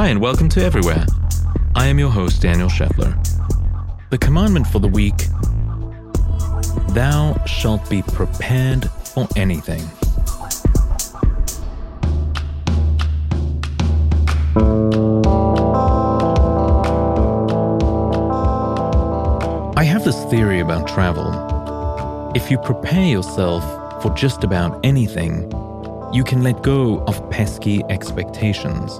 Hi, and welcome to Everywhere. I am your host, Daniel Scheffler. The commandment for the week Thou shalt be prepared for anything. I have this theory about travel. If you prepare yourself for just about anything, you can let go of pesky expectations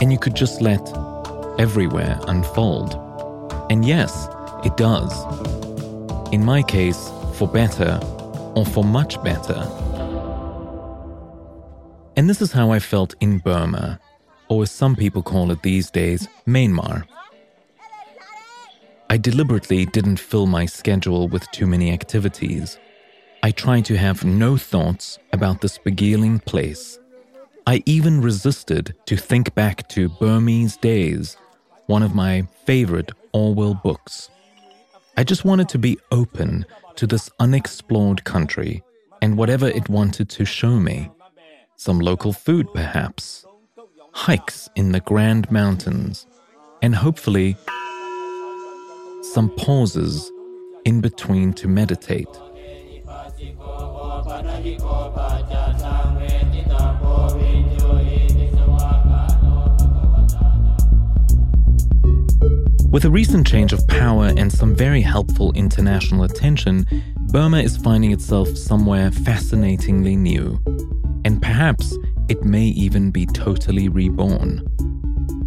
and you could just let everywhere unfold. And yes, it does. In my case, for better or for much better. And this is how I felt in Burma, or as some people call it these days, Myanmar. I deliberately didn't fill my schedule with too many activities. I tried to have no thoughts about this beguiling place. I even resisted to think back to Burmese Days, one of my favorite Orwell books. I just wanted to be open to this unexplored country and whatever it wanted to show me. Some local food, perhaps, hikes in the Grand Mountains, and hopefully some pauses in between to meditate. With a recent change of power and some very helpful international attention, Burma is finding itself somewhere fascinatingly new. And perhaps it may even be totally reborn.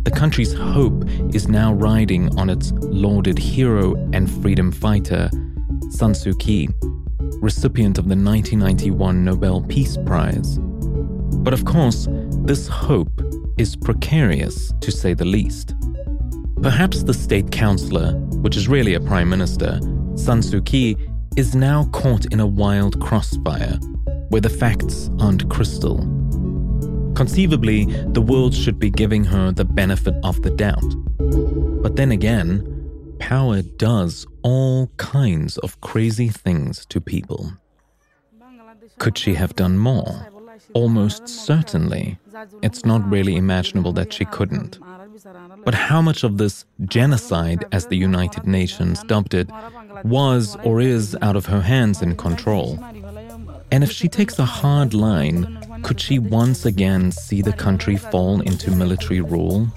The country's hope is now riding on its lauded hero and freedom fighter, San Suu Kyi, recipient of the 1991 Nobel Peace Prize. But of course, this hope is precarious to say the least. Perhaps the state councillor, which is really a prime minister, Kyi, is now caught in a wild crossfire where the facts aren't crystal. Conceivably, the world should be giving her the benefit of the doubt. But then again, power does all kinds of crazy things to people. Could she have done more? Almost certainly. It's not really imaginable that she couldn't. But how much of this genocide, as the United Nations dubbed it, was or is out of her hands and control? And if she takes a hard line, could she once again see the country fall into military rule?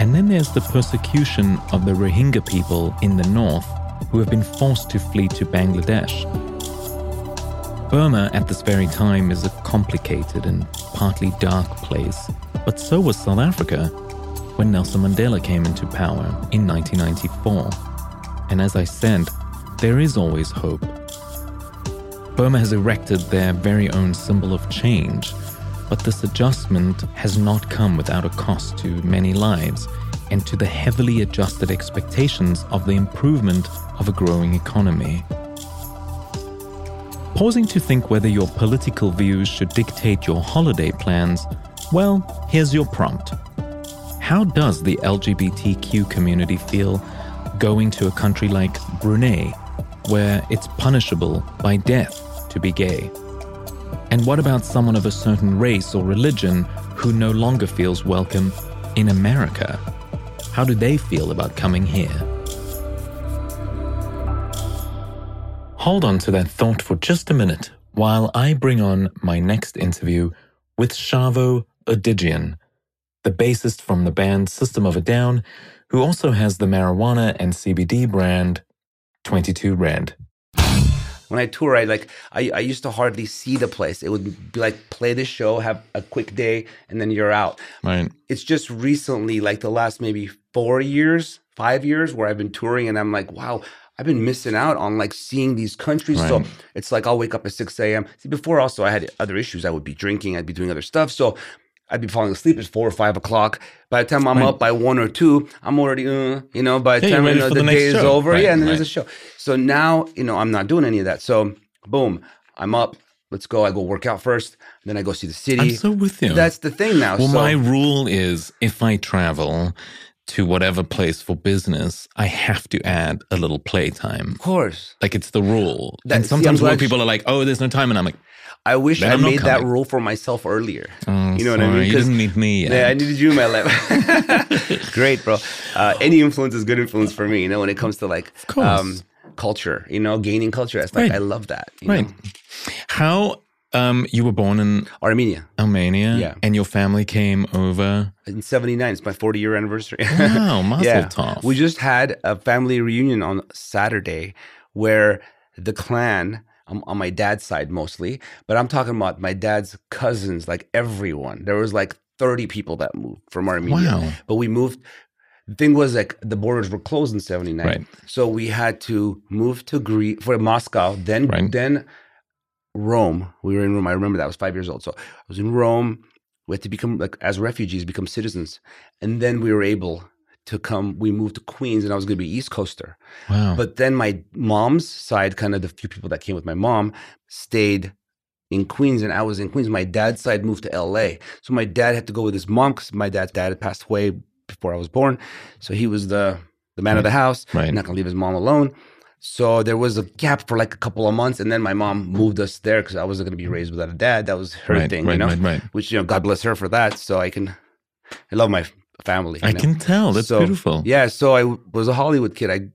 And then there's the persecution of the Rohingya people in the north who have been forced to flee to Bangladesh. Burma at this very time is a complicated and partly dark place, but so was South Africa when Nelson Mandela came into power in 1994. And as I said, there is always hope. Burma has erected their very own symbol of change, but this adjustment has not come without a cost to many lives and to the heavily adjusted expectations of the improvement of a growing economy. Pausing to think whether your political views should dictate your holiday plans, well, here's your prompt. How does the LGBTQ community feel going to a country like Brunei, where it's punishable by death to be gay? And what about someone of a certain race or religion who no longer feels welcome in America? How do they feel about coming here? Hold on to that thought for just a minute while I bring on my next interview with Shavo Odadjian, the bassist from the band System of a Down, who also has the marijuana and CBD brand 22 Red. When I tour, I like I, I used to hardly see the place. It would be like play the show, have a quick day, and then you're out. Right. It's just recently, like the last maybe four years, five years, where I've been touring, and I'm like, wow, I've been missing out on like seeing these countries. Right. So it's like I'll wake up at 6 a.m. See, before also I had other issues. I would be drinking, I'd be doing other stuff. So I'd be falling asleep at four or five o'clock. By the time I'm Right. up by one or two, I'm already, uh, you know, by the Yeah, time you know, the, the day is over. Right, yeah, and then there's a show. So now, you know, I'm not doing any of that. So boom, I'm up. Let's go. I go work out first. Then I go see the city. I'm so with you. That's the thing now. Well, so, my rule is if I travel, to whatever place for business, I have to add a little playtime. Of course. Like it's the rule. That- and sometimes I'm people are like, "Oh, there's no time," and I'm like, I wish I made that rule for myself earlier. oh, You know what I mean? You didn't need me yet. Yeah, I needed you in my life. Great, bro. Uh, any influence is good influence for me. You know, when it comes to like um, culture, you know, gaining culture. It's like Right. I love that. you right. know? How um, you were born in Armenia Armenia, Yeah. and your family came over. in '79. It's my 40 year anniversary. Wow, mazel yeah, tov. we just had a family reunion on Saturday where the clan. um, on my dad's side mostly, but I'm talking about my dad's cousins, like everyone. There was like 30 people that moved from Armenia. Wow. But we moved. The thing was like the borders were closed in '79, Right. so we had to move to Greece for Moscow, then Right. then Rome. We were in Rome. I remember that I was five years old, so I was in Rome. We had to become like as refugees, become citizens, and then we were able to come. We moved to Queens, and I was going to be East Coaster. Wow. But then my mom's side, kind of the few people that came with my mom, stayed in Queens, and I was in Queens. My dad's side moved to LA. So my dad had to go with his mom because my dad's dad had passed away before I was born. So he was the the man of the house. Right. Not gonna leave his mom alone. So there was a gap for like a couple of months, and then my mom moved us there because I wasn't gonna be raised without a dad. That was her right, thing, right, you know. right, right. Which you know, God bless her for that. So I can, I love my family. you I know? can tell. That's So, beautiful. Yeah, so I was a Hollywood kid. I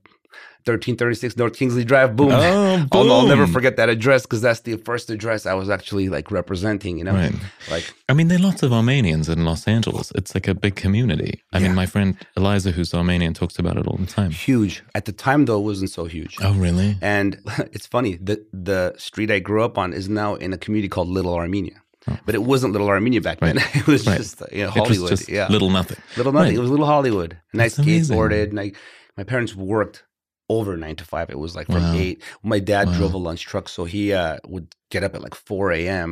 1336 North Kingsley Drive. Boom. Oh, I'll, I'll never forget that address because that's the first address I was actually like representing. You know, Right. like I mean, there are lots of Armenians in Los Angeles. It's like a big community. I mean, my friend Eliza, who's Armenian, talks about it all the time. huge. At the time, though, it wasn't so huge. Oh, really? And it's funny the the street I grew up on is now in a community called Little Armenia, oh. but it wasn't Little Armenia back then. it was Oh. Right. just you know It was Hollywood. just yeah, little nothing. little nothing. Right. It was little Hollywood, and That's I amazing. skateboarded, and I my parents worked over nine to five. It was like from Wow. eight. My dad Wow. drove a lunch truck, so he uh, would get up at like four a.m.,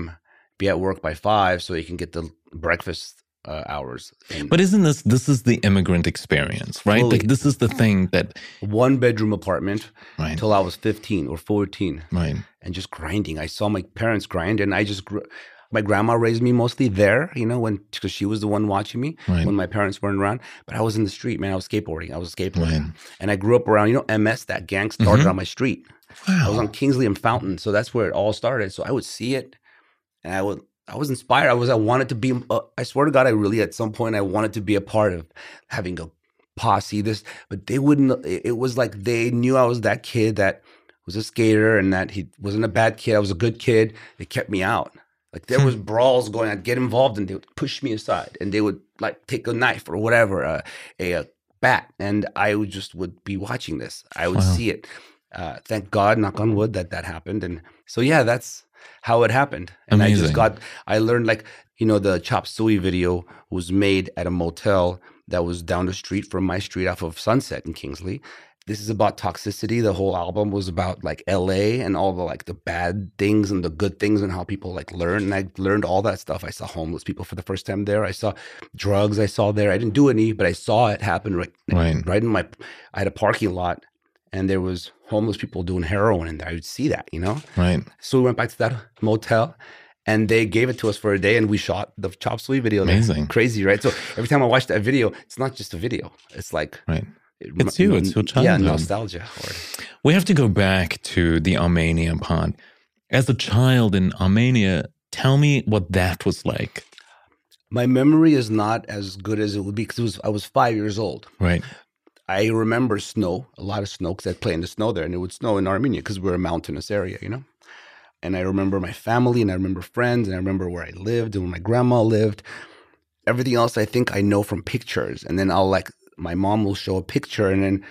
be at work by five, so he can get the breakfast uh, hours. And But isn't this this is the immigrant experience, right? Fully. Like this is the thing that one bedroom apartment right, until I was fifteen or fourteen. right, and just grinding. I saw my parents grind, and I just grew. My grandma raised me mostly there, you know, when because she was the one watching me Right. when my parents weren't around. But I was in the street, man. I was skateboarding. I was skateboarding, Right. and I grew up around, you know, MS. That gang started Mhm. on my street. Wow. I was on Kingsley and Fountain, so that's where it all started. So I would see it, and I would. I was inspired. I was. I wanted to be. Uh, I swear to God, I really at some point I wanted to be a part of having a posse. This, but they wouldn't. It it was like they knew I was that kid that was a skater and that he wasn't a bad kid. I was a good kid. They kept me out. Like there was brawls going. I'd get involved and they would push me aside and they would like take a knife or whatever, uh, a, a bat, and I would just would be watching this. I would Wow. see it. Uh, thank God, knock on wood, that that happened. And so yeah, that's how it happened. And I just got. I learned like you know the chop suey video was made at a motel that was down the street from my street off of Sunset in Kingsley. This is about toxicity. The whole album was about like LA and all the like the bad things and the good things and how people like learn. And I learned all that stuff. I saw homeless people for the first time there. I saw drugs I saw there. I didn't do any, but I saw it happen right Right. right in my I had a parking lot and there was homeless people doing heroin in there. I would see that, you know? right. So we went back to that motel and they gave it to us for a day and we shot the chop suey video. Amazing. Crazy, right? So every time I watch that video, it's not just a video. It's like Right. It It's you, it's your childhood. Yeah, nostalgia. We have to go back to the Armenia part. As a child in Armenia, tell me what that was like. my memory is not as good as it would be because was I was five years old. Right. I remember snow, a lot of snow, because I'd play in the snow there, and it would snow in Armenia because we're a mountainous area, you know. And I remember my family, and I remember friends, and I remember where I lived and where my grandma lived. Everything else, I think I know from pictures, and then I'll like my mom will show a picture, and then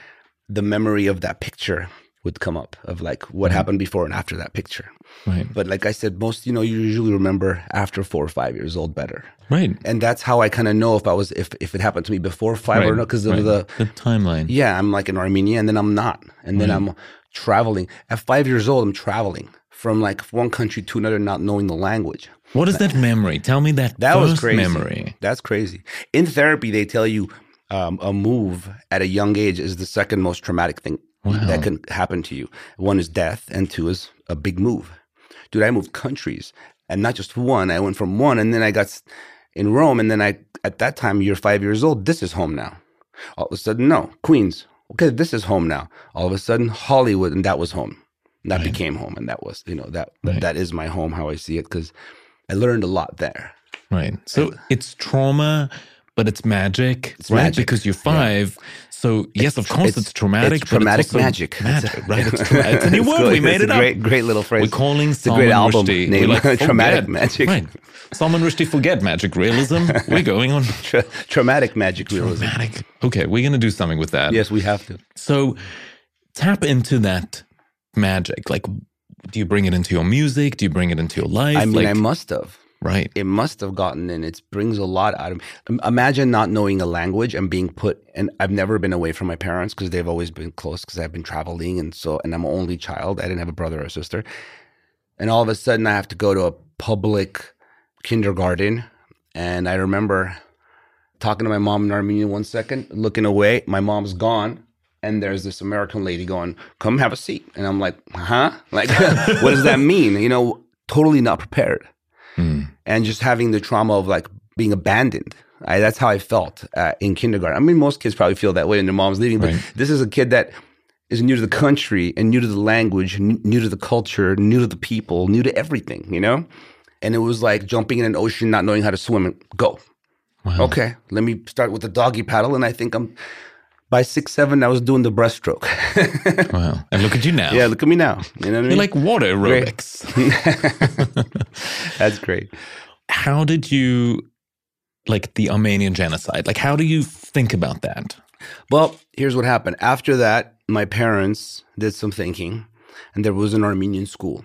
the memory of that picture would come up of like what mm-hmm. happened before and after that picture. Right. But like I said, most you know you usually remember after four or five years old better, Right. and that's how I kind of know if I was if if it happened to me before five or not because of Right. the the timeline. yeah, I'm like in Armenia and then I'm not. And then I'm traveling. At five years old, I'm traveling from like one country to another, not knowing the language. What is that memory? Tell me that, That was crazy. memory. That's crazy. In therapy, they tell you um, a move at a young age is the second most traumatic thing Wow. that can happen to you. One is death, and two is a big move. Dude, I moved countries and not just one. I went from one and then I got in Rome. And then I, at that time, you're five years old. This is home now. All of a sudden, no, Queens. Okay, this is home now. All of a sudden, Hollywood, and that was home. And that Right. became home, and that was, you know, that Right. that is my home. How I see it, because I learned a lot there. Right. So it's trauma, but it's magic, It's right? magic. Because you're five. So yes, of course, it's, it's- traumatic. it's traumatic magic. Magic, right? It's, tra- it's a new It's word. good. We made It's it a up. Great, great little phrase. We're calling a Salman great album Rushdie. name, We're like, Traumatic. Magic. Right. Salman Rushdie, forget magic realism. We're going on Tra- traumatic magic realism. dramatic. Okay, we're going to do something with that. Yes, we have to. So tap into that magic. Like, do you bring it into your music? Do you bring it into your life? I mean, like, I must have. Right. It must have gotten in. It brings a lot out of. Imagine not knowing a language and being put. And I've never been away from my parents because they've always been close because I've been traveling and so. And I'm an only child. I didn't have a brother or sister. And all of a sudden, I have to go to a public kindergarten. And I remember talking to my mom in Armenian one second, looking away. My mom's gone. And there's this American lady going, come have a seat. And I'm like, huh? Like, what does that mean? You know, totally not prepared. Hmm. And just having the trauma of like being abandoned. I, that's how I felt uh, in kindergarten. I mean, most kids probably feel that way when their mom's leaving, but Right. this is a kid that is new to the country and new to the language, n- new to the culture, new to the people, new to everything, you know? And it was like jumping in an ocean, not knowing how to swim and go. Wow. Okay, let me start with the doggy paddle. And I think I'm by six, seven, I was doing the breaststroke. Wow. And look at you now. yeah, look at me now. You know what I You're mean? like water aerobics. That's great. How did you like the Armenian genocide? Like, how do you think about that? Well, here's what happened. After that, my parents did some thinking, and there was an Armenian school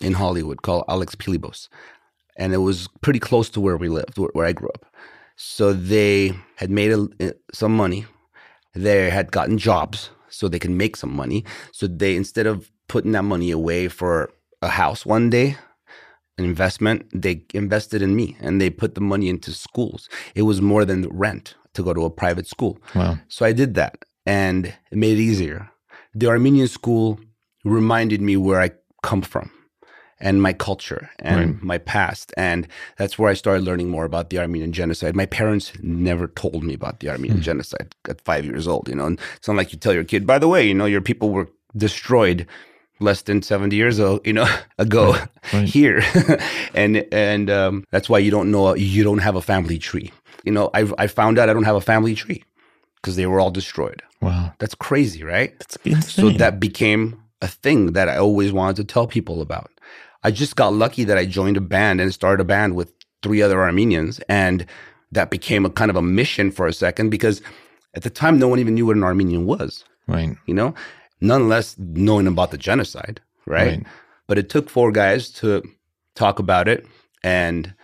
in Hollywood called Alex Pilibos. And it was pretty close to where we lived, where, where I grew up. So they had made a, eh, some money. They had gotten jobs so they could make some money. So they, instead of putting that money away for a house one day, an investment, they invested in me and they put the money into schools. It was more than rent to go to a private school. Wow. So I did that and it made it easier. The Armenian school reminded me where I come from and my culture and Right. my past. And that's where I started learning more about the Armenian genocide. My parents never told me about the Armenian hmm. genocide at five years old, you know, and it's not like you tell your kid, by the way, you know, your people were destroyed less than 70 years ago, you know, ago Right. here. and, and, um, that's why you don't know, you don't have a family tree. You know, I, I found out I don't have a family tree because they were all destroyed. Wow. That's crazy, right? That's insane. So that became a thing that I always wanted to tell people about. I just got lucky that I joined a band and started a band with three other Armenians. And that became a kind of a mission for a second because at the time, no one even knew what an Armenian was, right. you know, nonetheless knowing about the genocide, right? Right. But it took four guys to talk about it. And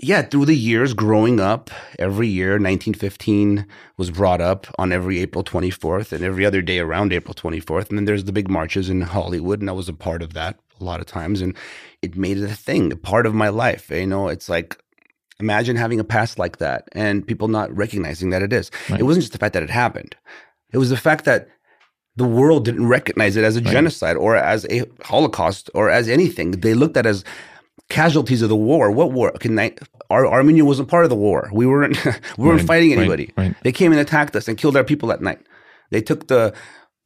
yeah, through the years growing up, every year, 1915 was brought up on every April 24th and every other day around April 24th. And then there's the big marches in Hollywood, and I was a part of that a lot of times. And it made it a thing, a part of my life. Eh? You know, it's like, imagine having a past like that and people not recognizing that it is. Right. It wasn't just the fact that it happened, it was the fact that the world didn't recognize it as a genocide or as a Holocaust or as anything. They looked at it as casualties of the war. What war? Okay, ni- Ar- Armenia wasn't part of the war. We weren't. we weren't Right, fighting right, anybody. right. They came and attacked us and killed our people at night. They took the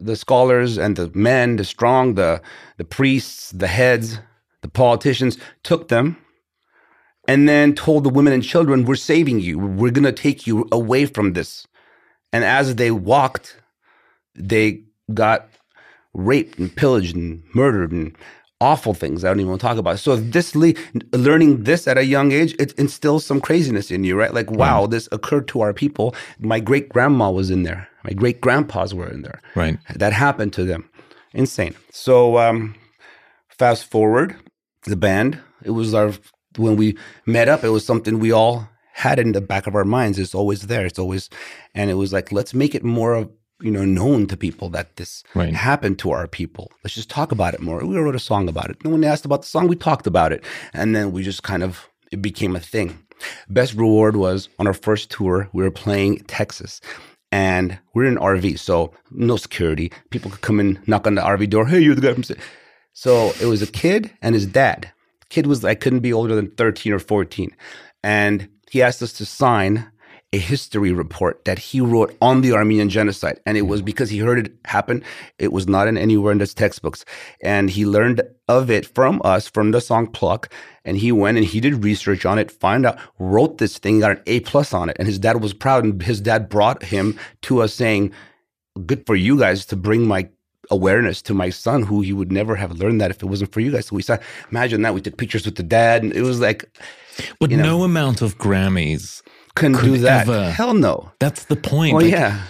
the scholars and the men, the strong, the the priests, the heads, the politicians, took them and then told the women and children, "We're saving you. We're going to take you away from this." And as they walked, they got raped and pillaged and murdered and awful things I don't even want to talk about. So this le- learning this at a young age, it instills some craziness in you, right? Like, wow, this occurred to our people. My great grandma was in there. My great grandpas were in there. Right. That happened to them. Insane. So um, fast forward, the band. It was our when we met up. It was something we all had in the back of our minds. It's always there. It's always, and it was like let's make it more of you know known to people that this Right. happened to our people. Let's just talk about it more. We wrote a song about it. And when they asked about the song, we talked about it, and then we just kind of it became a thing. Best reward was on our first tour. We were playing Texas, and we're in an RV, so no security. People could come in, knock on the RV door. Hey, you're the guy from. Sa-" So it was a kid and his dad. Kid was I couldn't be older than thirteen or fourteen, and he asked us to sign a history report that he wrote on the Armenian genocide. And it was mm-hmm. because he heard it happen. It was not in anywhere in his textbooks. And he learned of it from us, from the song Pluck. And he went and he did research on it, find out, wrote this thing, got an A plus on it. And his dad was proud. And his dad brought him to us saying, good for you guys to bring my awareness to my son who he would never have learned that if it wasn't for you guys. So we saw imagine that. We took pictures with the dad and it was like But you know, no amount of Grammys couldn't could do that. ever- Hell no. That's the point. Well Like, yeah.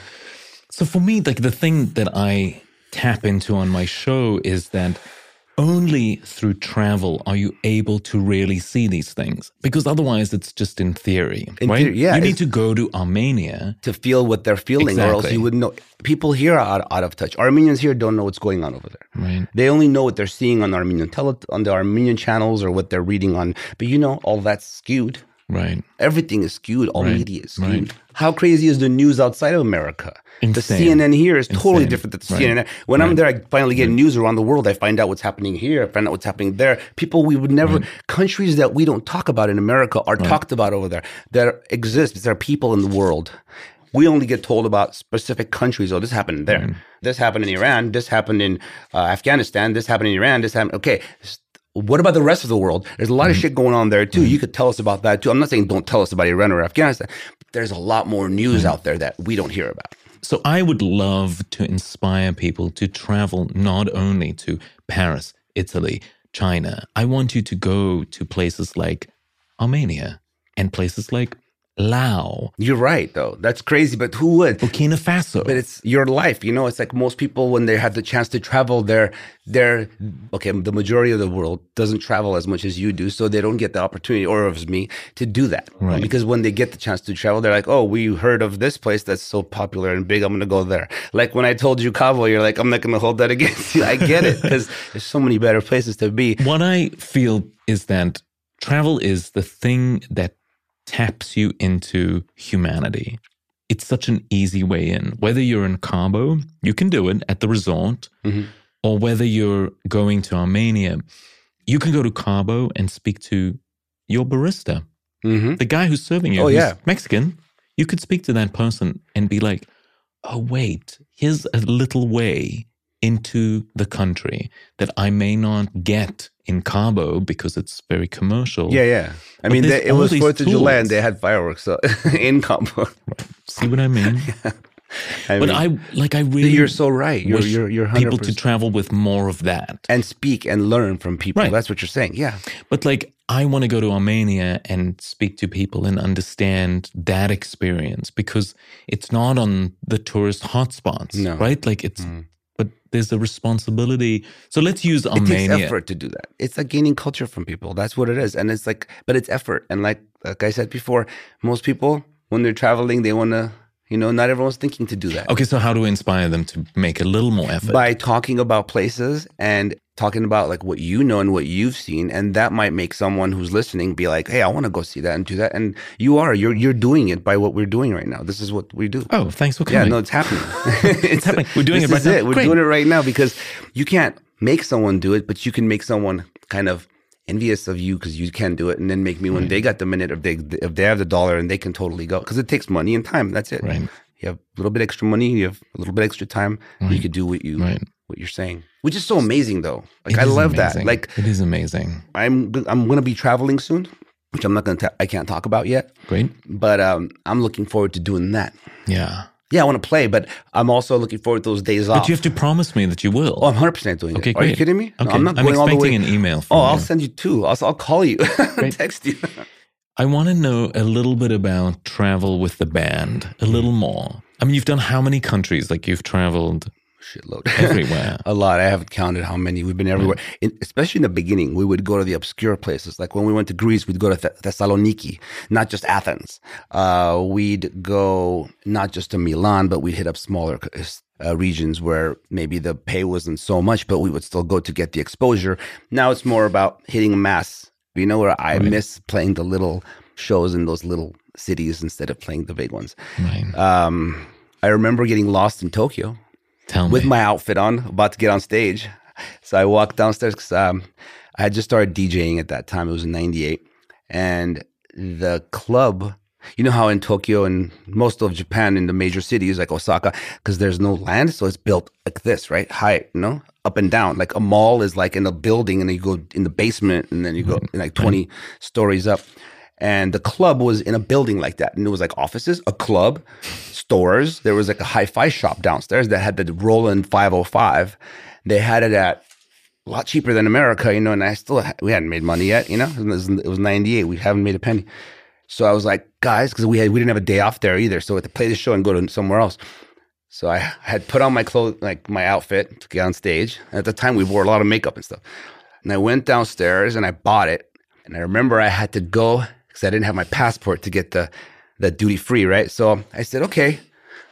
So for me, like the thing that I tap into on my show is that only through travel are you able to really see these things because otherwise it's just in theory, In right? theory, yeah, you need to go to Armenia. To feel what they're feeling, or else you wouldn't know. People here are out, out of touch. Armenians here don't know what's going on over there. Right. They only know what they're seeing on Armenian tele on the Armenian channels or what they're reading on. But you know, all that's skewed. Right. Everything is skewed. All Right, media is skewed. right. How crazy is the news outside of America? Insane. The CNN here is totally different than the Right. CNN. When I'm there, I finally get news around the world. I find out what's happening here. I find out what's happening there. People we would never, countries that we don't talk about in America are talked about over there. That exist. There are people in the world. We only get told about specific countries. Oh, this happened there. This happened in Iran. This happened in uh, Afghanistan. This happened in Iran. This happened. Okay. What about the rest of the world? There's a lot of mm-hmm. shit going on there too. You mm-hmm. could tell us about that too. I'm not saying don't tell us about Iran or Afghanistan, there's a lot more news mm-hmm. out there that we don't hear about. So I would love to inspire people to travel not only to Paris, Italy, China. I want you to go to places like Armenia and places like Laos, You're right, though. That's crazy, but who would? Burkina Faso. But it's your life, you know. It's like most people when they have the chance to travel, they're they're okay. The majority of the world doesn't travel as much as you do, so they don't get the opportunity, or as me, to do that. Right. Because when they get the chance to travel, they're like, "Oh, we heard of this place that's so popular and big. I'm gonna go there." Like when I told you Cabo, you're like, "I'm not gonna hold that against you." I get it because there's so many better places to be. What I feel is that travel is the thing that taps you into humanity. It's such an easy way in. Whether you're in Cabo, you can do it at the resort, Mhm. or whether you're going to Armenia, you can go to Cabo and speak to your barista, hmm the guy who's serving you. Oh, yeah. Mexican. You could speak to that person and be like, oh, wait, here's a little way into the country that I may not get in Cabo because it's very commercial. Yeah, yeah. I But mean, they, it was Fourth of July and they had fireworks so, in Cabo. See what I mean? I but mean, I like I really you're so right. You're you're you're people to travel with more of that. and speak and learn from people. Right. That's what you're saying. Yeah. But like, I want to go to Armenia and speak to people and understand that experience because it's not on the tourist hotspots, No. right? Like it's, Mm. There's a responsibility. So let's use Armenia. It takes effort to do that. It's like gaining culture from people. That's what it is. And it's like, but it's effort. And like, like I said before, most people, when they're traveling, they want to, you know, not everyone's thinking to do that. Okay, so how do we inspire them to make a little more effort? By talking about places and talking about like what you know and what you've seen. And that might make someone who's listening be like, hey, I want to go see that and do that. And you are, you're, you're doing it by what we're doing right now. This is what we do. oh, thanks for coming Yeah, no, it's happening. it's, happening. We're doing it right is now. It. We're Great. doing it right now because you can't make someone do it, but you can make someone kind of envious of you because you can do it, and then make me when they got the minute, if they if they have the dollar and they can totally go because it takes money and time. That's it. Right. You have a little bit extra money. You have a little bit extra time. and You Right. could do what you Right. what you're saying, which is so amazing though. Like I love that. Like it is amazing. I'm I'm gonna be traveling soon, which I'm not gonna ta- I can't talk about yet, Great. but um, I'm looking forward to doing that. Yeah. Yeah, I want to play, but I'm also looking forward to those days off. But you have to promise me that you will. Oh, I'm 100 percent doing Okay, it. Are you kidding me? No, okay. I'm not I'm going all the expecting way. an email from oh, you. I'll send you two. I'll, I'll call you, text you. I want to know a little bit about travel with the band, a little hmm. more. I mean, you've done how many countries? Like you've traveled Shitload. everywhere. a lot. I haven't counted how many. We've been everywhere. In, especially in the beginning, we would go to the obscure places. Like when we went to Greece, we'd go to Th- Thessaloniki, not just Athens. Uh, we'd go not just to Milan, but we'd hit up smaller uh, regions where maybe the pay wasn't so much, but we would still go to get the exposure. Now it's more about hitting mass. You know where I Right. miss playing the little shows in those little cities instead of playing the big ones. right. Um, I remember getting lost in Tokyo Tell with me. my outfit on, about to get on stage. So I walked downstairs because um, I had just started DJing at that time. It was in '98, and the club You know how in Tokyo and most of Japan in the major cities like Osaka, because there's no land, so it's built like this, right? High, you know, up and down. Like a mall is like in a building, and then you go in the basement, and then you go like 20 stories up. And the club was in a building like that, and it was like offices, a club, stores. There was like a hi-fi shop downstairs that had the Roland 505. They had it at a lot cheaper than America, you know, and I still we hadn't made money yet, you know. It was, it was 98. We haven't made a penny. So I was like, guys, because we had we didn't have a day off there either. So we had to play the show and go to somewhere else. So I had put on my clothes, like my outfit to get on stage. And at the time, we wore a lot of makeup and stuff. And I went downstairs and I bought it. And I remember I had to go because I didn't have my passport to get the the duty free, right? So I said, okay,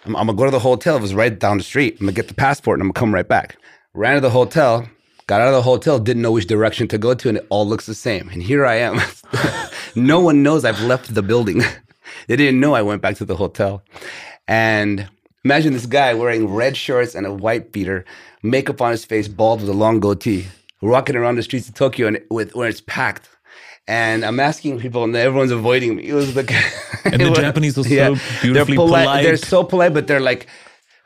I'm, I'm, gonna go to the hotel. It was right down the street. I'm gonna get the passport and I'm gonna come right back. Ran to the hotel, got out of the hotel, didn't know which direction to go to, and it all looks the same. And here I am. no one knows I've left the building. they didn't know I went back to the hotel. And imagine this guy wearing red shorts and a white beater, makeup on his face, bald with a long goatee, walking around the streets of Tokyo and with where it's packed and I'm asking people, and everyone's avoiding me. It was the and the Japanese are so yeah, beautifully they're polite. polite. They're so polite, but they're like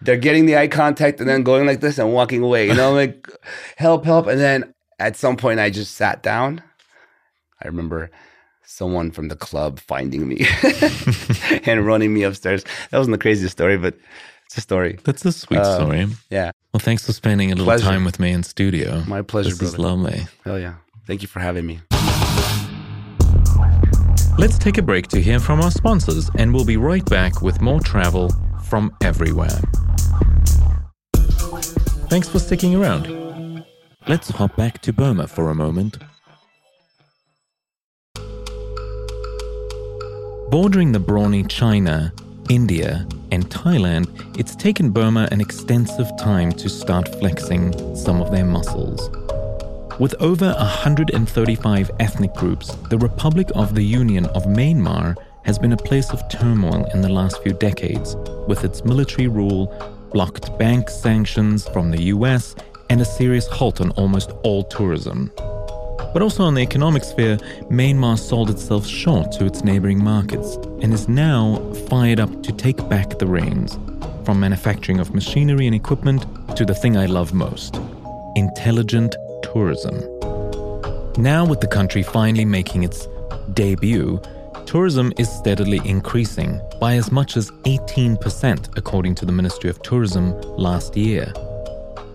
they're getting the eye contact and then going like this and walking away. You know, like help, help. And then at some point, I just sat down. I remember someone from the club finding me and running me upstairs. That wasn't the craziest story, but it's a story. That's a sweet um, story. Yeah. Well, thanks for spending a little pleasure. time with me in studio. My pleasure. This brother. is lovely. Hell yeah. Thank you for having me. Let's take a break to hear from our sponsors, and we'll be right back with more travel from everywhere. Thanks for sticking around. Let's hop back to Burma for a moment. Bordering the brawny China, India, and Thailand, it's taken Burma an extensive time to start flexing some of their muscles. With over 135 ethnic groups, the Republic of the Union of Myanmar has been a place of turmoil in the last few decades, with its military rule, blocked bank sanctions from the US, and a serious halt on almost all tourism. But also on the economic sphere, Myanmar sold itself short to its neighboring markets and is now fired up to take back the reins, from manufacturing of machinery and equipment to the thing I love most intelligent tourism. Now, with the country finally making its debut, tourism is steadily increasing by as much as 18%, according to the Ministry of Tourism last year.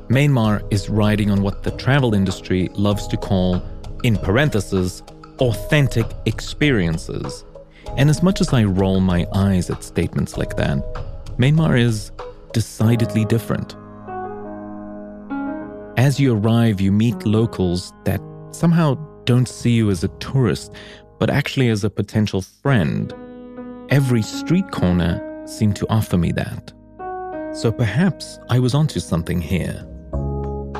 Myanmar is riding on what the travel industry loves to call, in parentheses, authentic experiences. And as much as I roll my eyes at statements like that, Myanmar is decidedly different. As you arrive, you meet locals that somehow don't see you as a tourist, but actually as a potential friend. Every street corner seemed to offer me that. So perhaps I was onto something here.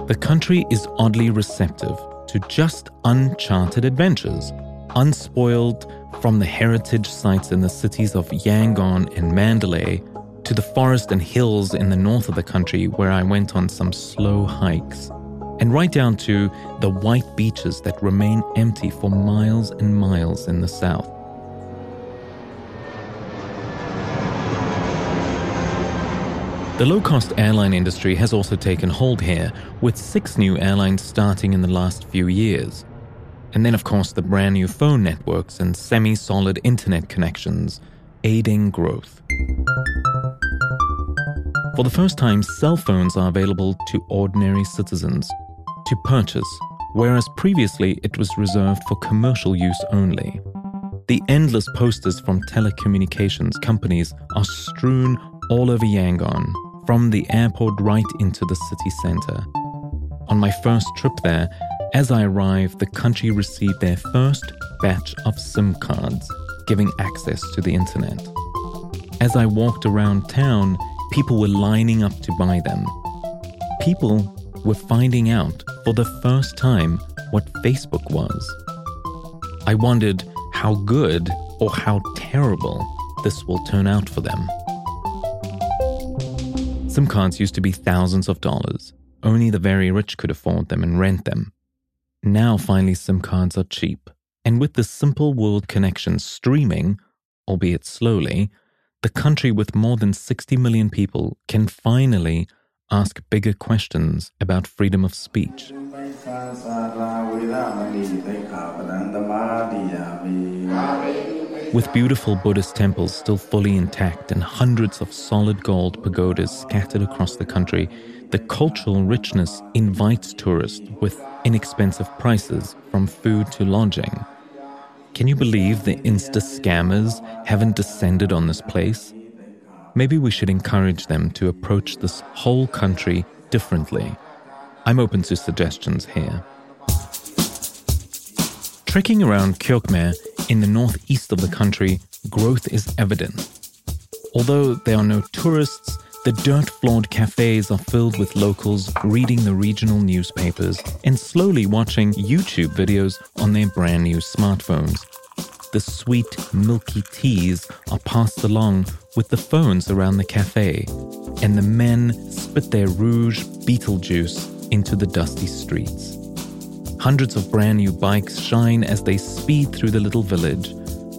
The country is oddly receptive to just uncharted adventures, unspoiled from the heritage sites in the cities of Yangon and Mandalay to the forest and hills in the north of the country where I went on some slow hikes, and right down to the white beaches that remain empty for miles and miles in the south. The low cost airline industry has also taken hold here, with six new airlines starting in the last few years. And then, of course, the brand new phone networks and semi solid internet connections aiding growth. For the first time, cell phones are available to ordinary citizens to purchase, whereas previously it was reserved for commercial use only. The endless posters from telecommunications companies are strewn all over Yangon, from the airport right into the city center. On my first trip there, as I arrived, the country received their first batch of SIM cards, giving access to the internet. As I walked around town, people were lining up to buy them. People were finding out for the first time what Facebook was. I wondered how good or how terrible this will turn out for them. SIM cards used to be thousands of dollars. Only the very rich could afford them and rent them. Now, finally, SIM cards are cheap. And with the simple world connection streaming, albeit slowly, the country with more than 60 million people can finally ask bigger questions about freedom of speech. With beautiful Buddhist temples still fully intact and hundreds of solid gold pagodas scattered across the country, the cultural richness invites tourists with inexpensive prices from food to lodging. Can you believe the Insta scammers haven't descended on this place? Maybe we should encourage them to approach this whole country differently. I'm open to suggestions here. Trekking around Kyaukme in the northeast of the country, growth is evident. Although there are no tourists, the dirt floored cafes are filled with locals reading the regional newspapers and slowly watching YouTube videos on their brand new smartphones. The sweet, milky teas are passed along with the phones around the cafe, and the men spit their rouge betel juice into the dusty streets. Hundreds of brand new bikes shine as they speed through the little village,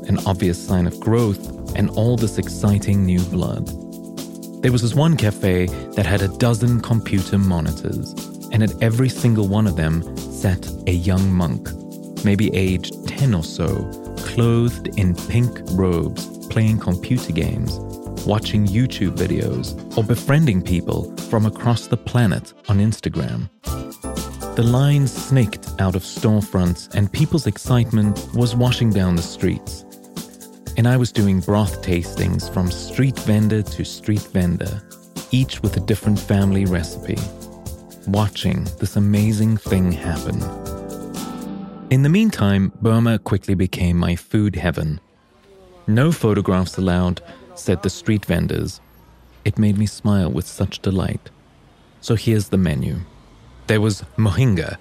an obvious sign of growth and all this exciting new blood. There was this one cafe that had a dozen computer monitors, and at every single one of them sat a young monk, maybe aged 10 or so, clothed in pink robes, playing computer games, watching YouTube videos, or befriending people from across the planet on Instagram. The lines snaked out of storefronts, and people's excitement was washing down the streets. And I was doing broth tastings from street vendor to street vendor, each with a different family recipe, watching this amazing thing happen. In the meantime, Burma quickly became my food heaven. No photographs allowed, said the street vendors. It made me smile with such delight. So here's the menu. There was mohinga,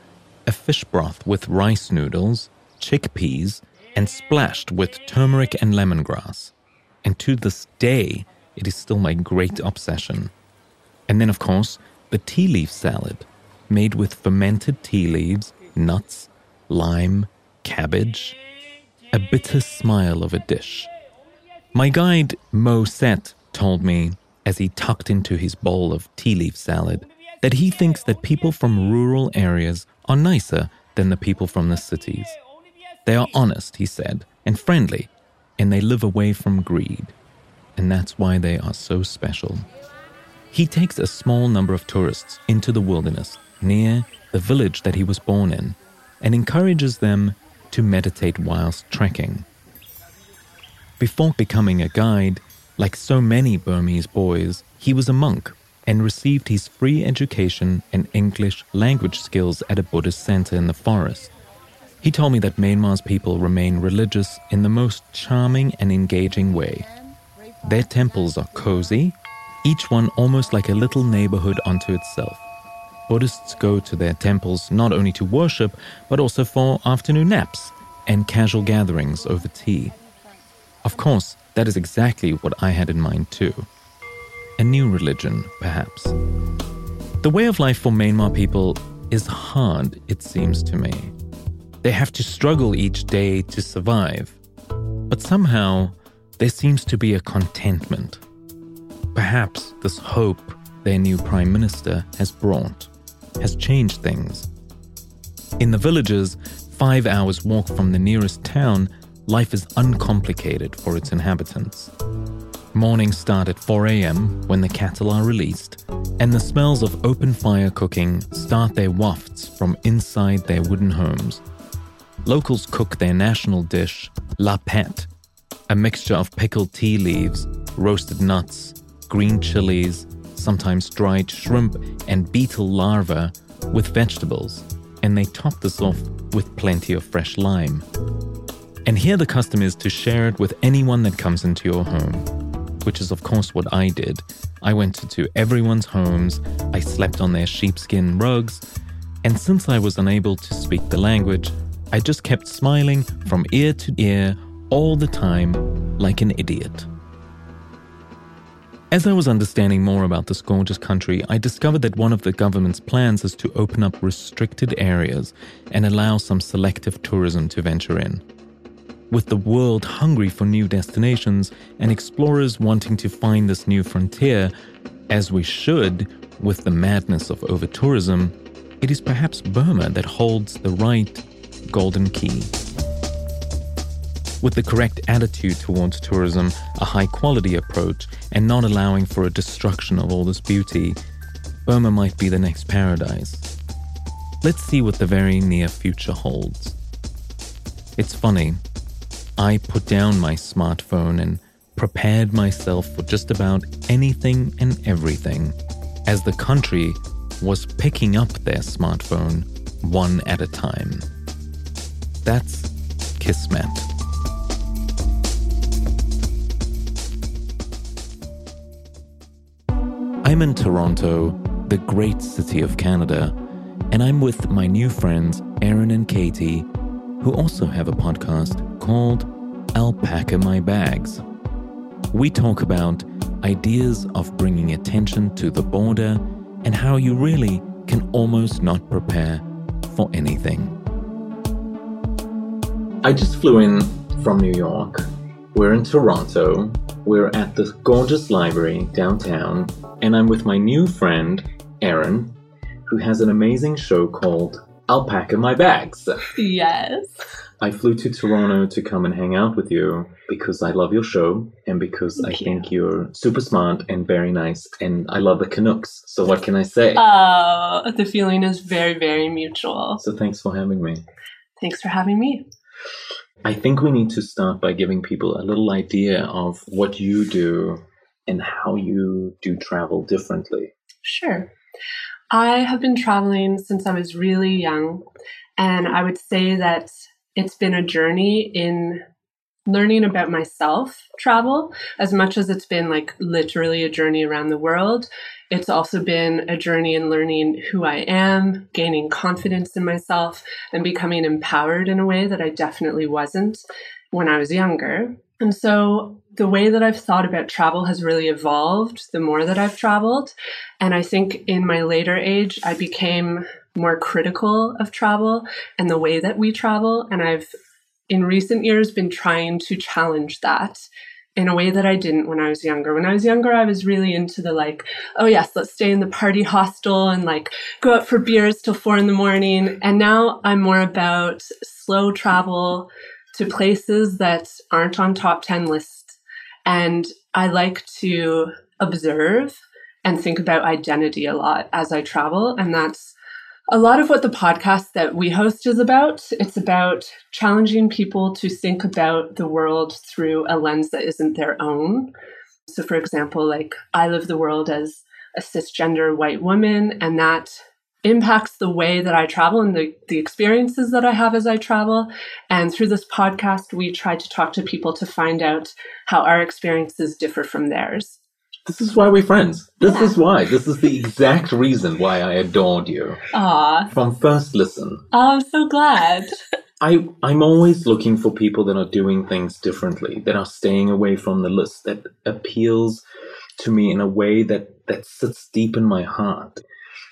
a fish broth with rice noodles, chickpeas, and splashed with turmeric and lemongrass. And to this day, it is still my great obsession. And then, of course, the tea leaf salad, made with fermented tea leaves, nuts, lime, cabbage. A bitter smile of a dish. My guide, Mo Set, told me, as he tucked into his bowl of tea leaf salad, that he thinks that people from rural areas are nicer than the people from the cities. They are honest, he said, and friendly, and they live away from greed. And that's why they are so special. He takes a small number of tourists into the wilderness near the village that he was born in and encourages them to meditate whilst trekking. Before becoming a guide, like so many Burmese boys, he was a monk and received his free education and English language skills at a Buddhist center in the forest. He told me that Myanmar's people remain religious in the most charming and engaging way. Their temples are cozy, each one almost like a little neighborhood unto itself. Buddhists go to their temples not only to worship, but also for afternoon naps and casual gatherings over tea. Of course, that is exactly what I had in mind too a new religion, perhaps. The way of life for Myanmar people is hard, it seems to me. They have to struggle each day to survive. But somehow, there seems to be a contentment. Perhaps this hope their new prime minister has brought has changed things. In the villages, five hours' walk from the nearest town, life is uncomplicated for its inhabitants. Mornings start at 4 a.m. when the cattle are released, and the smells of open fire cooking start their wafts from inside their wooden homes. Locals cook their national dish, lahpet, a mixture of pickled tea leaves, roasted nuts, green chilies, sometimes dried shrimp and beetle larvae with vegetables, and they top this off with plenty of fresh lime. And here the custom is to share it with anyone that comes into your home which is, of course, what I did. I went to everyone's homes, I slept on their sheepskin rugs, and since I was unable to speak the language, I just kept smiling from ear to ear all the time like an idiot. As I was understanding more about this gorgeous country, I discovered that one of the government's plans is to open up restricted areas and allow some selective tourism to venture in. with the world hungry for new destinations and explorers wanting to find this new frontier, as we should with the madness of over tourism, it is perhaps Burma that holds the right golden key. With the correct attitude towards tourism, a high quality approach, and not allowing for a destruction of all this beauty, Burma might be the next paradise. Let's see what the very near future holds. It's funny, I put down my smartphone and prepared myself for just about anything and everything as the country was picking up their smartphone one at a time. That's Kismet. I'm in Toronto, the great city of Canada, and I'm with my new friends Aaron and Katie, who also have a podcast called Alpaca My Bags. We talk about ideas of bringing attention to the border and how you really can almost not prepare for anything. I just flew in from New York. We're in Toronto. We're at the gorgeous library downtown, and I'm with my new friend, Aaron, who has an amazing show called Alpaca in My Bags. Yes. I flew to Toronto to come and hang out with you because I love your show and because Thank I you. think you're super smart and very nice and I love the Canucks. So what can I say? Uh, the feeling is very, very mutual. so thanks for having me. Thanks for having me. I think we need to start by giving people a little idea of what you do and how you do travel differently. Sure. I have been traveling since I was really young, and I would say that it's been a journey in learning about myself travel as much as it's been like literally a journey around the world it's also been a journey in learning who i am gaining confidence in myself and becoming empowered in a way that i definitely wasn't when i was younger and so the way that I've thought about travel has really evolved the more that I've traveled. And I think in my later age, I became more critical of travel and the way that we travel. And I've in recent years been trying to challenge that in a way that I didn't when I was younger. When I was younger, I was really into the like, oh yes, let's stay in the party hostel and like go out for beers till four in the morning. And now I'm more about slow travel to places that aren't on top 10 lists. And I like to observe and think about identity a lot as I travel. And that's a lot of what the podcast that we host is about. It's about challenging people to think about the world through a lens that isn't their own. So, for example, like I live the world as a cisgender white woman, and that impacts the way that I travel and the, the experiences that I have as I travel. And through this podcast, we try to talk to people to find out how our experiences differ from theirs. This is why we're friends. This Yeah. is why. This is the exact reason why I adored you. Aw, From first listen. oh, I'm so glad. I, I'm always looking for people that are doing things differently, that are staying away from the list, that appeals to me in a way that, that sits deep in my heart.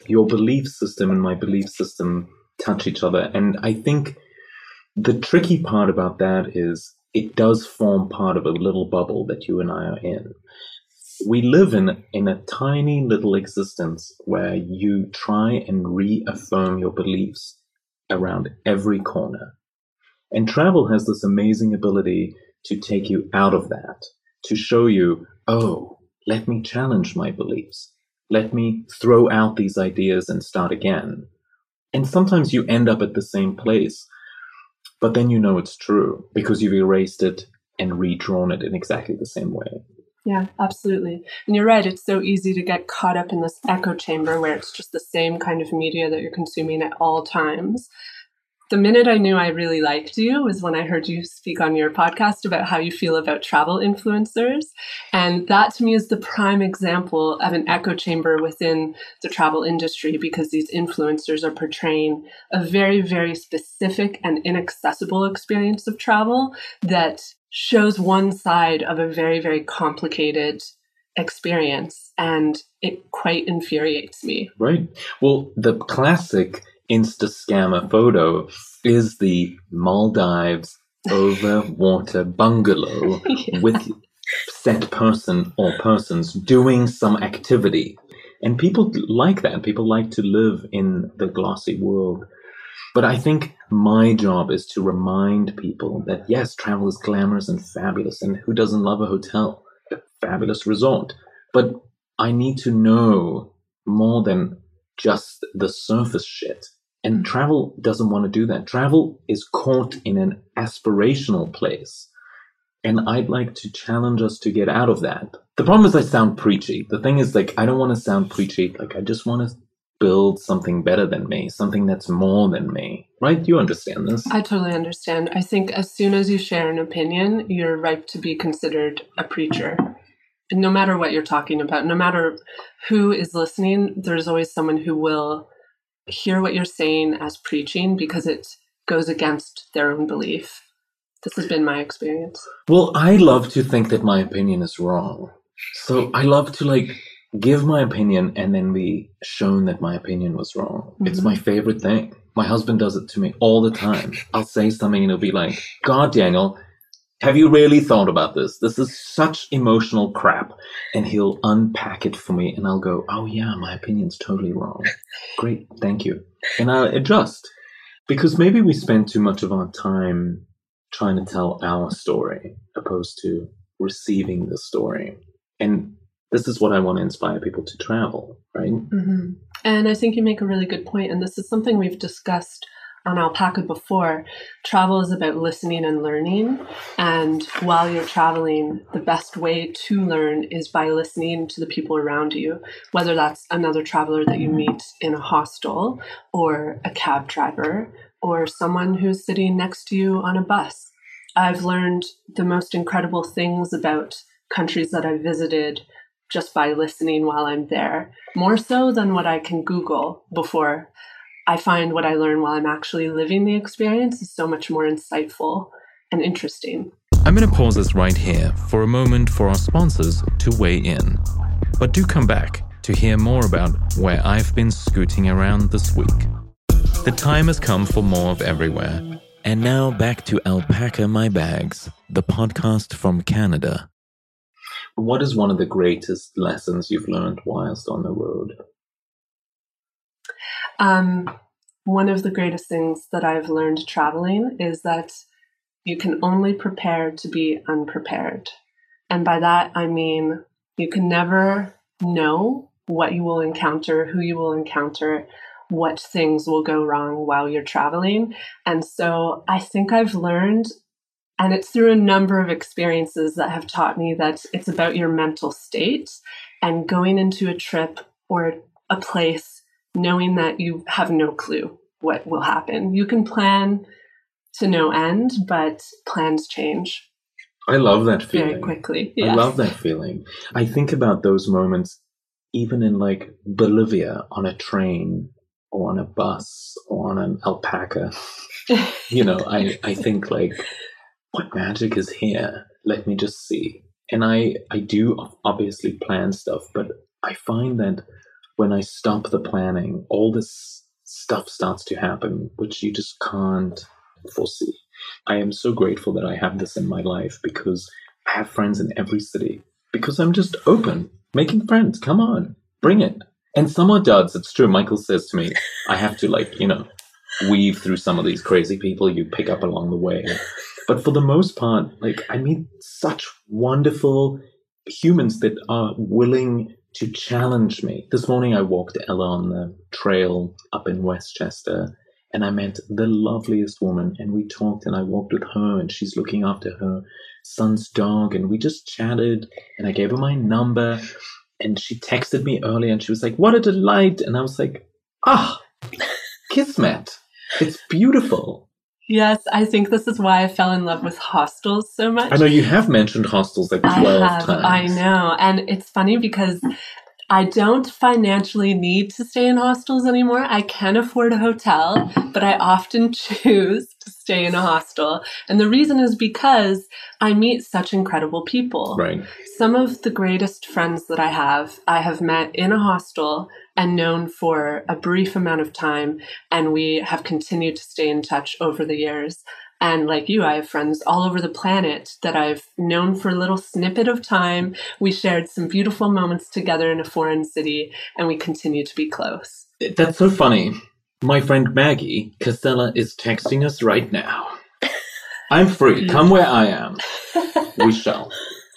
Your belief system and my belief system touch each other. And I think the tricky part about that is it does form part of a little bubble that you and I are in. We live in, in a tiny little existence where you try and reaffirm your beliefs around every corner. And travel has this amazing ability to take you out of that, to show you, oh, let me challenge my beliefs. Let me throw out these ideas and start again. And sometimes you end up at the same place, but then you know it's true because you've erased it and redrawn it in exactly the same way. Yeah, absolutely. And you're right, it's so easy to get caught up in this echo chamber where it's just the same kind of media that you're consuming at all times. The minute I knew I really liked you was when I heard you speak on your podcast about how you feel about travel influencers. And that to me is the prime example of an echo chamber within the travel industry because these influencers are portraying a very, very specific and inaccessible experience of travel that shows one side of a very, very complicated experience. And it quite infuriates me. Right. Well, the classic Insta scammer photo is the Maldives over water bungalow Yeah. with set person or persons doing some activity. And people like that. People like to live in the glossy world. But I think my job is to remind people that yes, travel is glamorous and fabulous. And who doesn't love a hotel? A fabulous resort. But I need to know more than just the surface shit. And travel doesn't want to do that. Travel is caught in an aspirational place. And I'd like to challenge us to get out of that. The problem is I sound preachy. The thing is like I don't want to sound preachy. Like I just want to build something better than me, something that's more than me. Right? You understand this? I totally understand. I think as soon as you share an opinion, you're ripe to be considered a preacher. No matter what you're talking about, no matter who is listening, there's always someone who will hear what you're saying as preaching because it goes against their own belief. This has been my experience. Well, I love to think that my opinion is wrong. So I love to like give my opinion and then be shown that my opinion was wrong. It's Mhm. my favorite thing. My husband does it to me all the time. I'll say something and he'll be like, God, Daniel, have you really thought about this? This is such emotional crap. And he'll unpack it for me and I'll go, oh yeah, my opinion's totally wrong. Great, thank you. And I'll adjust. Because maybe we spend too much of our time trying to tell our story opposed to receiving the story. And this is what I want to inspire people to travel, right? hmm And I think you make a really good point, and this is something we've discussed on Alpaca before. Travel is about listening and learning, and while you're traveling, the best way to learn is by listening to the people around you, whether that's another traveler that you meet in a hostel, or a cab driver, or someone who's sitting next to you on a bus. I've learned the most incredible things about countries that I visited just by listening while I'm there more so than what I can Google before. I find what I learn while I'm actually living the experience is so much more insightful and interesting. I'm going to pause this right here for a moment for our sponsors to weigh in. But do come back to hear more about where I've been scooting around this week. The time has come for more of everywhere. And now back to Alpaca My Bags, the podcast from Canada. What is one of the greatest lessons you've learned whilst on the road? Um, one of the greatest things that I've learned traveling is that you can only prepare to be unprepared. And by that, I mean you can never know what you will encounter, who you will encounter, what things will go wrong while you're traveling. And so I think I've learned, and it's through a number of experiences that have taught me that it's about your mental state and going into a trip or a place knowing that you have no clue what will happen. You can plan to no end, but plans change I love that feeling. very quickly. I love that feeling. I think about those moments even in like Bolivia on a train or on a bus or on an alpaca. You know, I, I think like, what magic is here? Let me just see. And I, I do obviously plan stuff, but I find that when I stop the planning, all this stuff starts to happen, which you just can't foresee. I am so grateful that I have this in my life because I have friends in every city. Because I'm just open, making friends. Come on, bring it. And some are duds. It's true. Michael says to me, I have to like, you know, weave through some of these crazy people you pick up along the way. But for the most part, like I meet such wonderful humans that are willing to challenge me. This morning I walked Ella on the trail up in Westchester and I met the loveliest woman and we talked and I walked with her and she's looking after her son's dog and we just chatted and I gave her my number and she texted me earlier and she was like, What a delight and I was like, Ah, Kismet. It's beautiful. Yes, I think this is why I fell in love with hostels so much. I know you have mentioned hostels like I 12 have, times. I know. And it's funny because I don't financially need to stay in hostels anymore. I can afford a hotel, but I often choose to stay in a hostel. And the reason is because I meet such incredible people. Right. Some of the greatest friends that I have, I have met in a hostel and known for a brief amount of time, and we have continued to stay in touch over the years. And like you, I have friends all over the planet that I've known for a little snippet of time. We shared some beautiful moments together in a foreign city, and we continue to be close. That's so funny. My friend Maggie Casella is texting us right now. I'm free. Come where I am. We shall.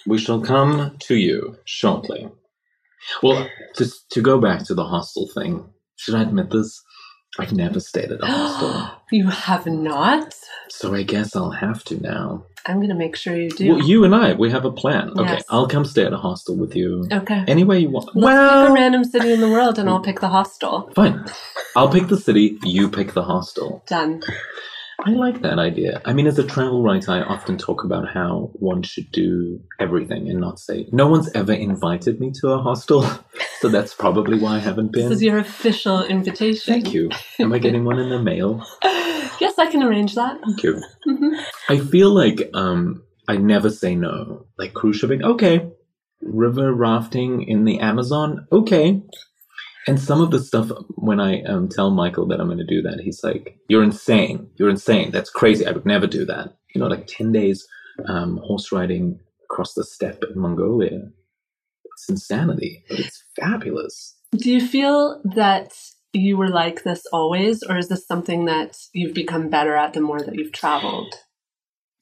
We shall come to you shortly. Well, just to go back to the hostel thing, should I admit this? I've never stayed at a hostel. you have not? So I guess I'll have to now. I'm going to make sure you do. Well, you and I, we have a plan. Okay, I'll come stay at a hostel with you. okay. Anywhere you want. Let's well, pick a random city in the world and I'll pick the hostel. fine. I'll pick the city, you pick the hostel. Done. I like that idea. I mean, as a travel writer, I often talk about how one should do everything and not say, no one's ever invited me to a hostel. so that's probably why I haven't been. This is your official invitation. Thank you. Am I getting one in the mail? yes, I can arrange that. Thank you. Mhm. I feel like um, I never say no. Like cruise shipping, okay. River rafting in the Amazon, okay. And some of the stuff, when I um, tell Michael that I'm going to do that, he's like, "You're insane! You're insane! That's crazy! I would never do that." You know, like ten days um, horse riding across the steppe in Mongolia. It's insanity, but it's fabulous. Do you feel that you were like this always, or is this something that you've become better at the more that you've traveled?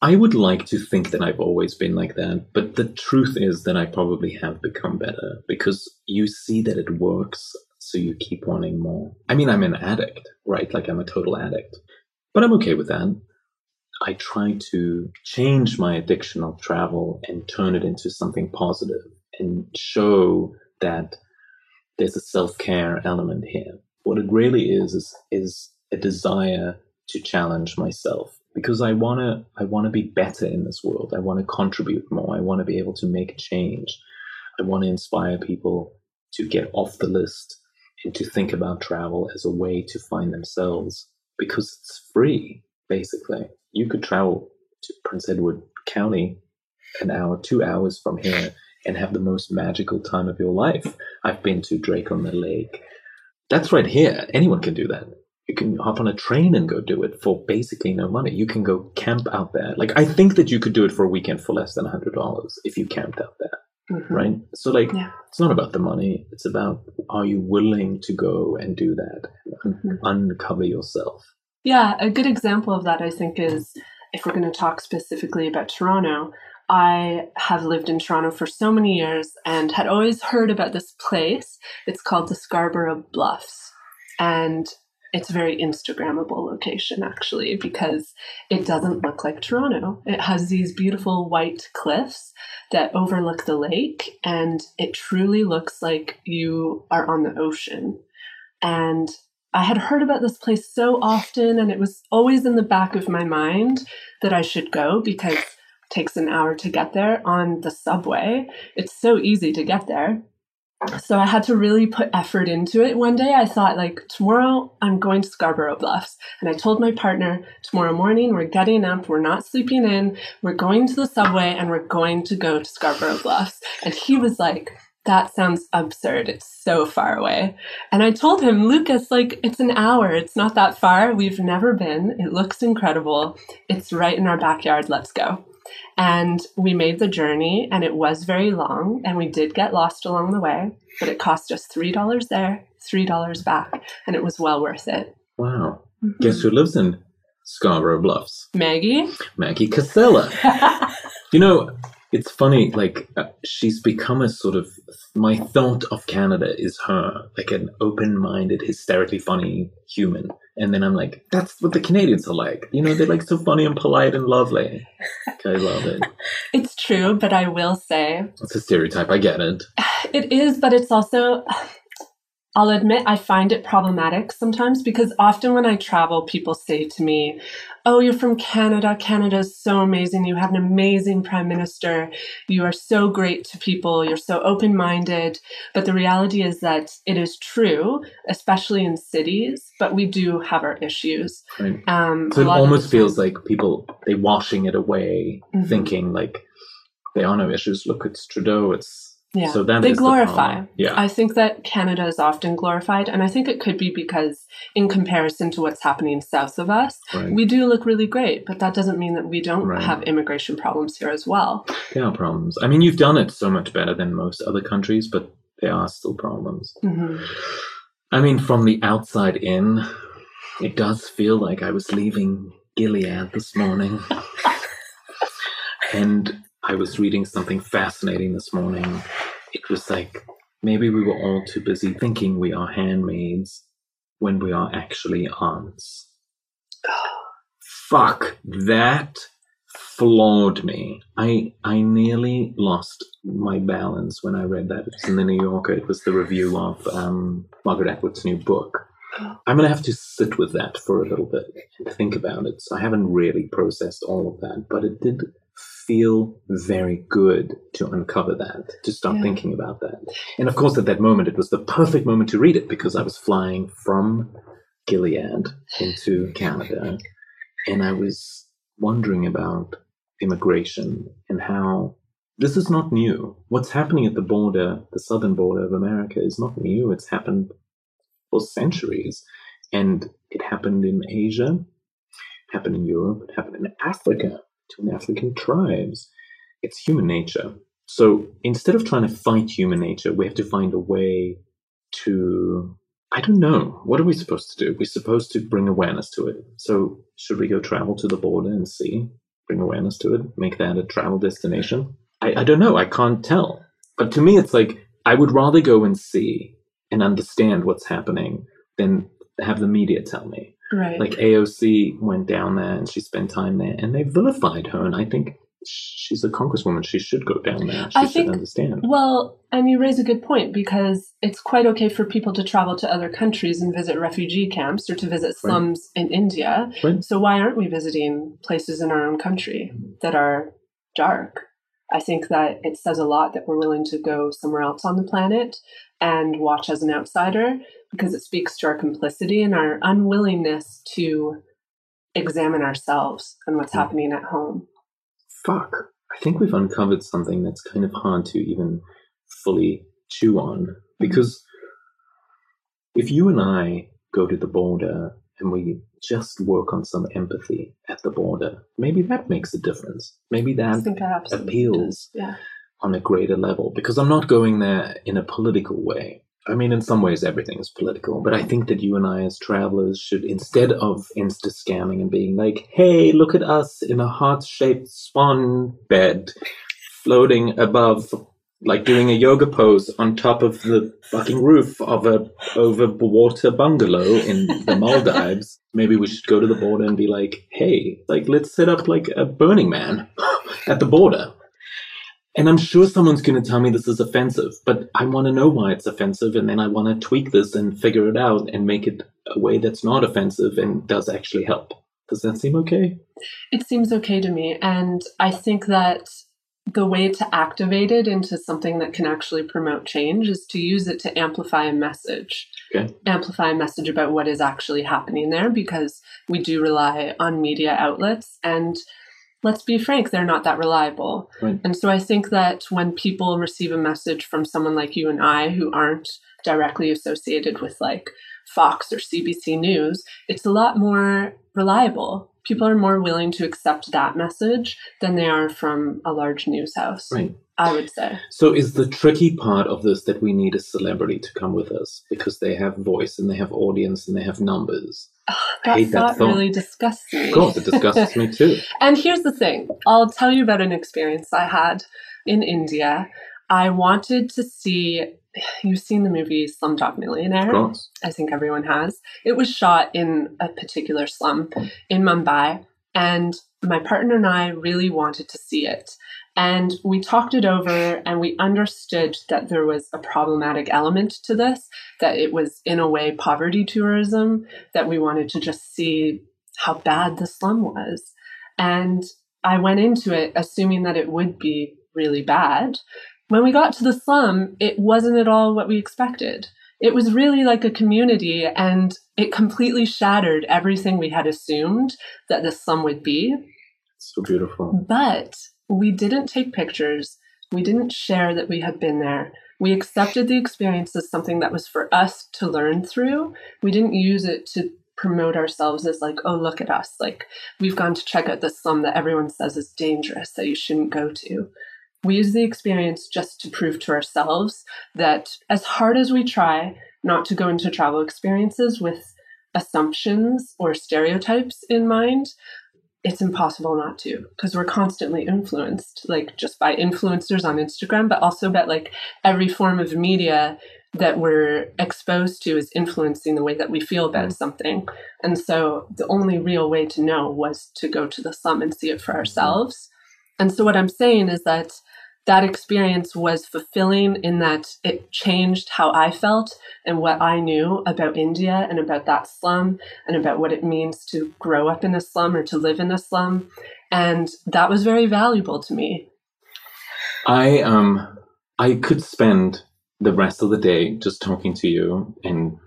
I would like to think that I've always been like that, but the truth is that I probably have become better because you see that it works, so you keep wanting more. I mean, I'm an addict, right? Like I'm a total addict, but I'm okay with that. I try to change my addiction of travel and turn it into something positive and show that there's a self-care element here. What it really is is is a desire to challenge myself because I want to I want to be better in this world. I want to contribute more. I want to be able to make a change. I want to inspire people to get off the list and to think about travel as a way to find themselves because it's free basically. You could travel to Prince Edward County an hour, 2 hours from here and have the most magical time of your life. I've been to Drake on the Lake. That's right here. Anyone can do that. You can hop on a train and go do it for basically no money. You can go camp out there. Like I think that you could do it for a weekend for less than hundred dollars if you camped out there, Mhm. right? So like, Yeah. it's not about the money. It's about are you willing to go and do that, Mhm. uncover yourself. Yeah, a good example of that, I think, is if we're going to talk specifically about Toronto. I have lived in Toronto for so many years and had always heard about this place. It's called the Scarborough Bluffs. And it's a very Instagrammable location, actually, because it doesn't look like Toronto. It has these beautiful white cliffs that overlook the lake, and it truly looks like you are on the ocean. And I had heard about this place so often, and it was always in the back of my mind that I should go because it takes an hour to get there on the subway. It's so easy to get there. So I had to really put effort into it. One day I thought, like, tomorrow I'm going to Scarborough Bluffs. And I told my partner, tomorrow morning we're getting up, we're not sleeping in, we're going to the subway, and we're going to go to Scarborough Bluffs. And he was like, that sounds absurd. It's so far away. And I told him, Lucas, like, it's an hour. It's not that far. We've never been. It looks incredible. It's right in our backyard. Let's go. And we made the journey, and it was very long, and we did get lost along the way, but it cost us $3 there, $3 back, and it was well worth it. Wow. Guess who lives in Scarborough Bluffs? Maggie? Maggie Casella. You know, it's funny, like, uh, she's become a sort of. My thought of Canada is her, like an open minded, hysterically funny human. And then I'm like, that's what the Canadians are like. You know, they're like so funny and polite and lovely. I love it. it's true, but I will say It's a stereotype. I get it. It is, but it's also, I'll admit, I find it problematic sometimes because often when I travel, people say to me, Oh, you're from Canada. Canada is so amazing. You have an amazing prime minister. You are so great to people. You're so open minded. But the reality is that it is true, especially in cities, but we do have our issues. Right. Um, So it almost feels like people they washing it away, Mhm. thinking like there are no issues. Look, it's Trudeau. It's Yeah. So that they is the glorify. problem. Yeah. I think that Canada is often glorified, and I think it could be because, in comparison to what's happening south of us, right. we do look really great, but that doesn't mean that we don't Right. have immigration problems here as well. There are problems. I mean, you've done it so much better than most other countries, but there are still problems. hmm I mean, from the outside in, it does feel like I was leaving Gilead this morning. and I was reading something fascinating this morning. It was like maybe we were all too busy thinking we are handmaids when we are actually aunts. Fuck, that floored me. I I nearly lost my balance when I read that. It was in the New Yorker. It was the review of um, Margaret Atwood's new book. I'm gonna have to sit with that for a little bit and think about it. So I haven't really processed all of that, but it did feel very good to uncover that, to start Yeah. thinking about that. And of course, at that moment, it was the perfect moment to read it because I was flying from Gilead into Canada, and I was wondering about immigration and how this is not new. What's happening at the border, the southern border of America, is not new. It's happened for centuries. And it happened in Asia, happened in Europe, it happened in Africa, between African tribes. It's human nature. So instead of trying to fight human nature, we have to find a way to I don't know. What are we supposed to do? We're supposed to bring awareness to it. So should we go travel to the border and see? Bring awareness to it? Make that a travel destination? I, I don't know. I can't tell. But to me, it's like I would rather go and see and understand what's happening than have the media tell me. Right. Like AOC went down there and she spent time there and they vilified her. And I think she's a congresswoman. She should go down there. She I should think- understand. Well, and you raise a good point because it's quite okay for people to travel to other countries and visit refugee camps or to visit Right. slums in India. Right. So why aren't we visiting places in our own country that are dark? I think that it says a lot that we're willing to go somewhere else on the planet and watch as an outsider because it speaks to our complicity and our unwillingness to examine ourselves and what's Mm. happening at home. Fuck. I think we've uncovered something that's kind of hard to even fully chew on. Because if you and I go to the border and we just work on some empathy at the border, maybe that makes a difference. Maybe that think I absolutely appeals. Yeah. on a greater level because I'm not going there in a political way. I mean, in some ways, everything is political, but I think that you and I, as travelers, should instead of insta scamming and being like, hey, look at us in a heart shaped swan bed floating above, like doing a yoga pose on top of the fucking roof of a over water bungalow in the Maldives. Maybe we should go to the border and be like, hey, like, let's set up like a Burning Man at the border. And I'm sure someone's going to tell me this is offensive, but I want to know why it's offensive, and then I want to tweak this and figure it out and make it a way that's not offensive and does actually help. Does that seem okay? It seems okay to me. And I think that the way to activate it into something that can actually promote change is to use it to amplify a message. Okay. Amplify a message about what is actually happening there because we do rely on media outlets and let's be frank, they're not that reliable. Right. And so I think that when people receive a message from someone like you and I who aren't directly associated with like Fox or CBC News, it's a lot more reliable. People are more willing to accept that message than they are from a large news house, Right. I would say. So, is the tricky part of this that we need a celebrity to come with us because they have voice and they have audience and they have numbers? I That hate that thought thought. really disgusts me. Of course, it disgusts me too. And here's the thing I'll tell you about an experience I had in India. I wanted to see, you've seen the movie Slumdog Of Millionaire. course. I think everyone has. It was shot in a particular slum in Mumbai, and my partner and I really wanted to see it. And we talked it over and we understood that there was a problematic element to this, that it was, in a way, poverty tourism, that we wanted to just see how bad the slum was. And I went into it assuming that it would be really bad. When we got to the slum, it wasn't at all what we expected it was really like a community and it completely shattered everything we had assumed that the slum would be. So beautiful. But we didn't take pictures. We didn't share that we had been there. We accepted the experience as something that was for us to learn through. We didn't use it to promote ourselves as like, oh, look at us. Like we've gone to check out this slum that everyone says is dangerous, that you shouldn't go to. We use the experience just to prove to ourselves that as hard as we try not to go into travel experiences with assumptions or stereotypes in mind, it's impossible not to because we're constantly influenced, like just by influencers on Instagram, but also by like every form of media that we're exposed to is influencing the way that we feel about mm. something. And so the only real way to know was to go to the slum and see it for ourselves. And so what I'm saying is that that experience was fulfilling in that it changed how I felt and what I knew about India and about that slum and about what it means to grow up in a slum or to live in a slum. And that was very valuable to me. I um I could spend the rest of the day just talking to you and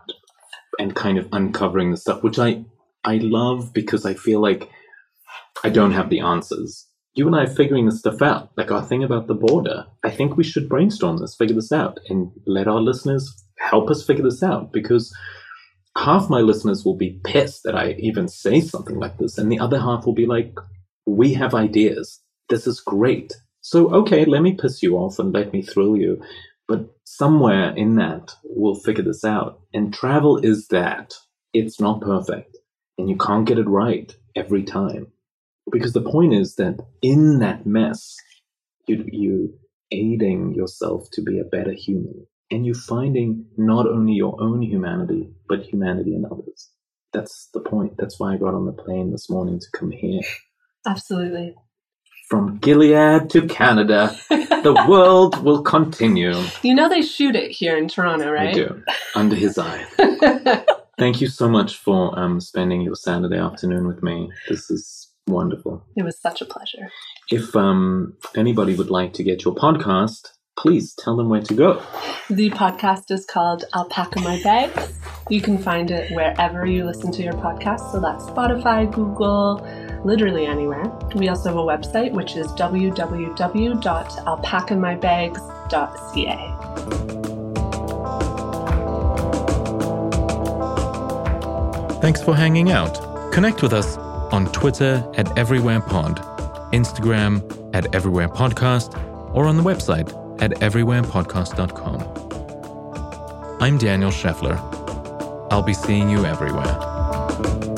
and kind of uncovering the stuff which I I love because I feel like I don't have the answers you and I are figuring this stuff out, like our thing about the border. I think we should brainstorm this, figure this out, and let our listeners help us figure this out because half my listeners will be pissed that I even say something like this, and the other half will be like, we have ideas. This is great. So, okay, let me piss you off and let me thrill you. But somewhere in that, we'll figure this out. And travel is that. It's not perfect. And you can't get it right every time because the point is that in that mess, you you aiding yourself to be a better human, and you finding not only your own humanity but humanity in others. That's the point. That's why I got on the plane this morning to come here. Absolutely. From Gilead to Canada, the world will continue. You know they shoot it here in Toronto, right? I do. Under his eye. Thank you so much for um, spending your Saturday afternoon with me. This is Wonderful. It was such a pleasure. If um, anybody would like to get your podcast, please tell them where to go. The podcast is called Alpaca My Bags. You can find it wherever you listen to your podcast. So that's Spotify, Google, literally anywhere. We also have a website, which is www.alpacamybags.ca. Thanks for hanging out. Connect with us on Twitter at EverywherePod, Instagram at EverywherePodcast, or on the website at everywherepodcast.com. I'm Daniel Scheffler. I'll be seeing you everywhere.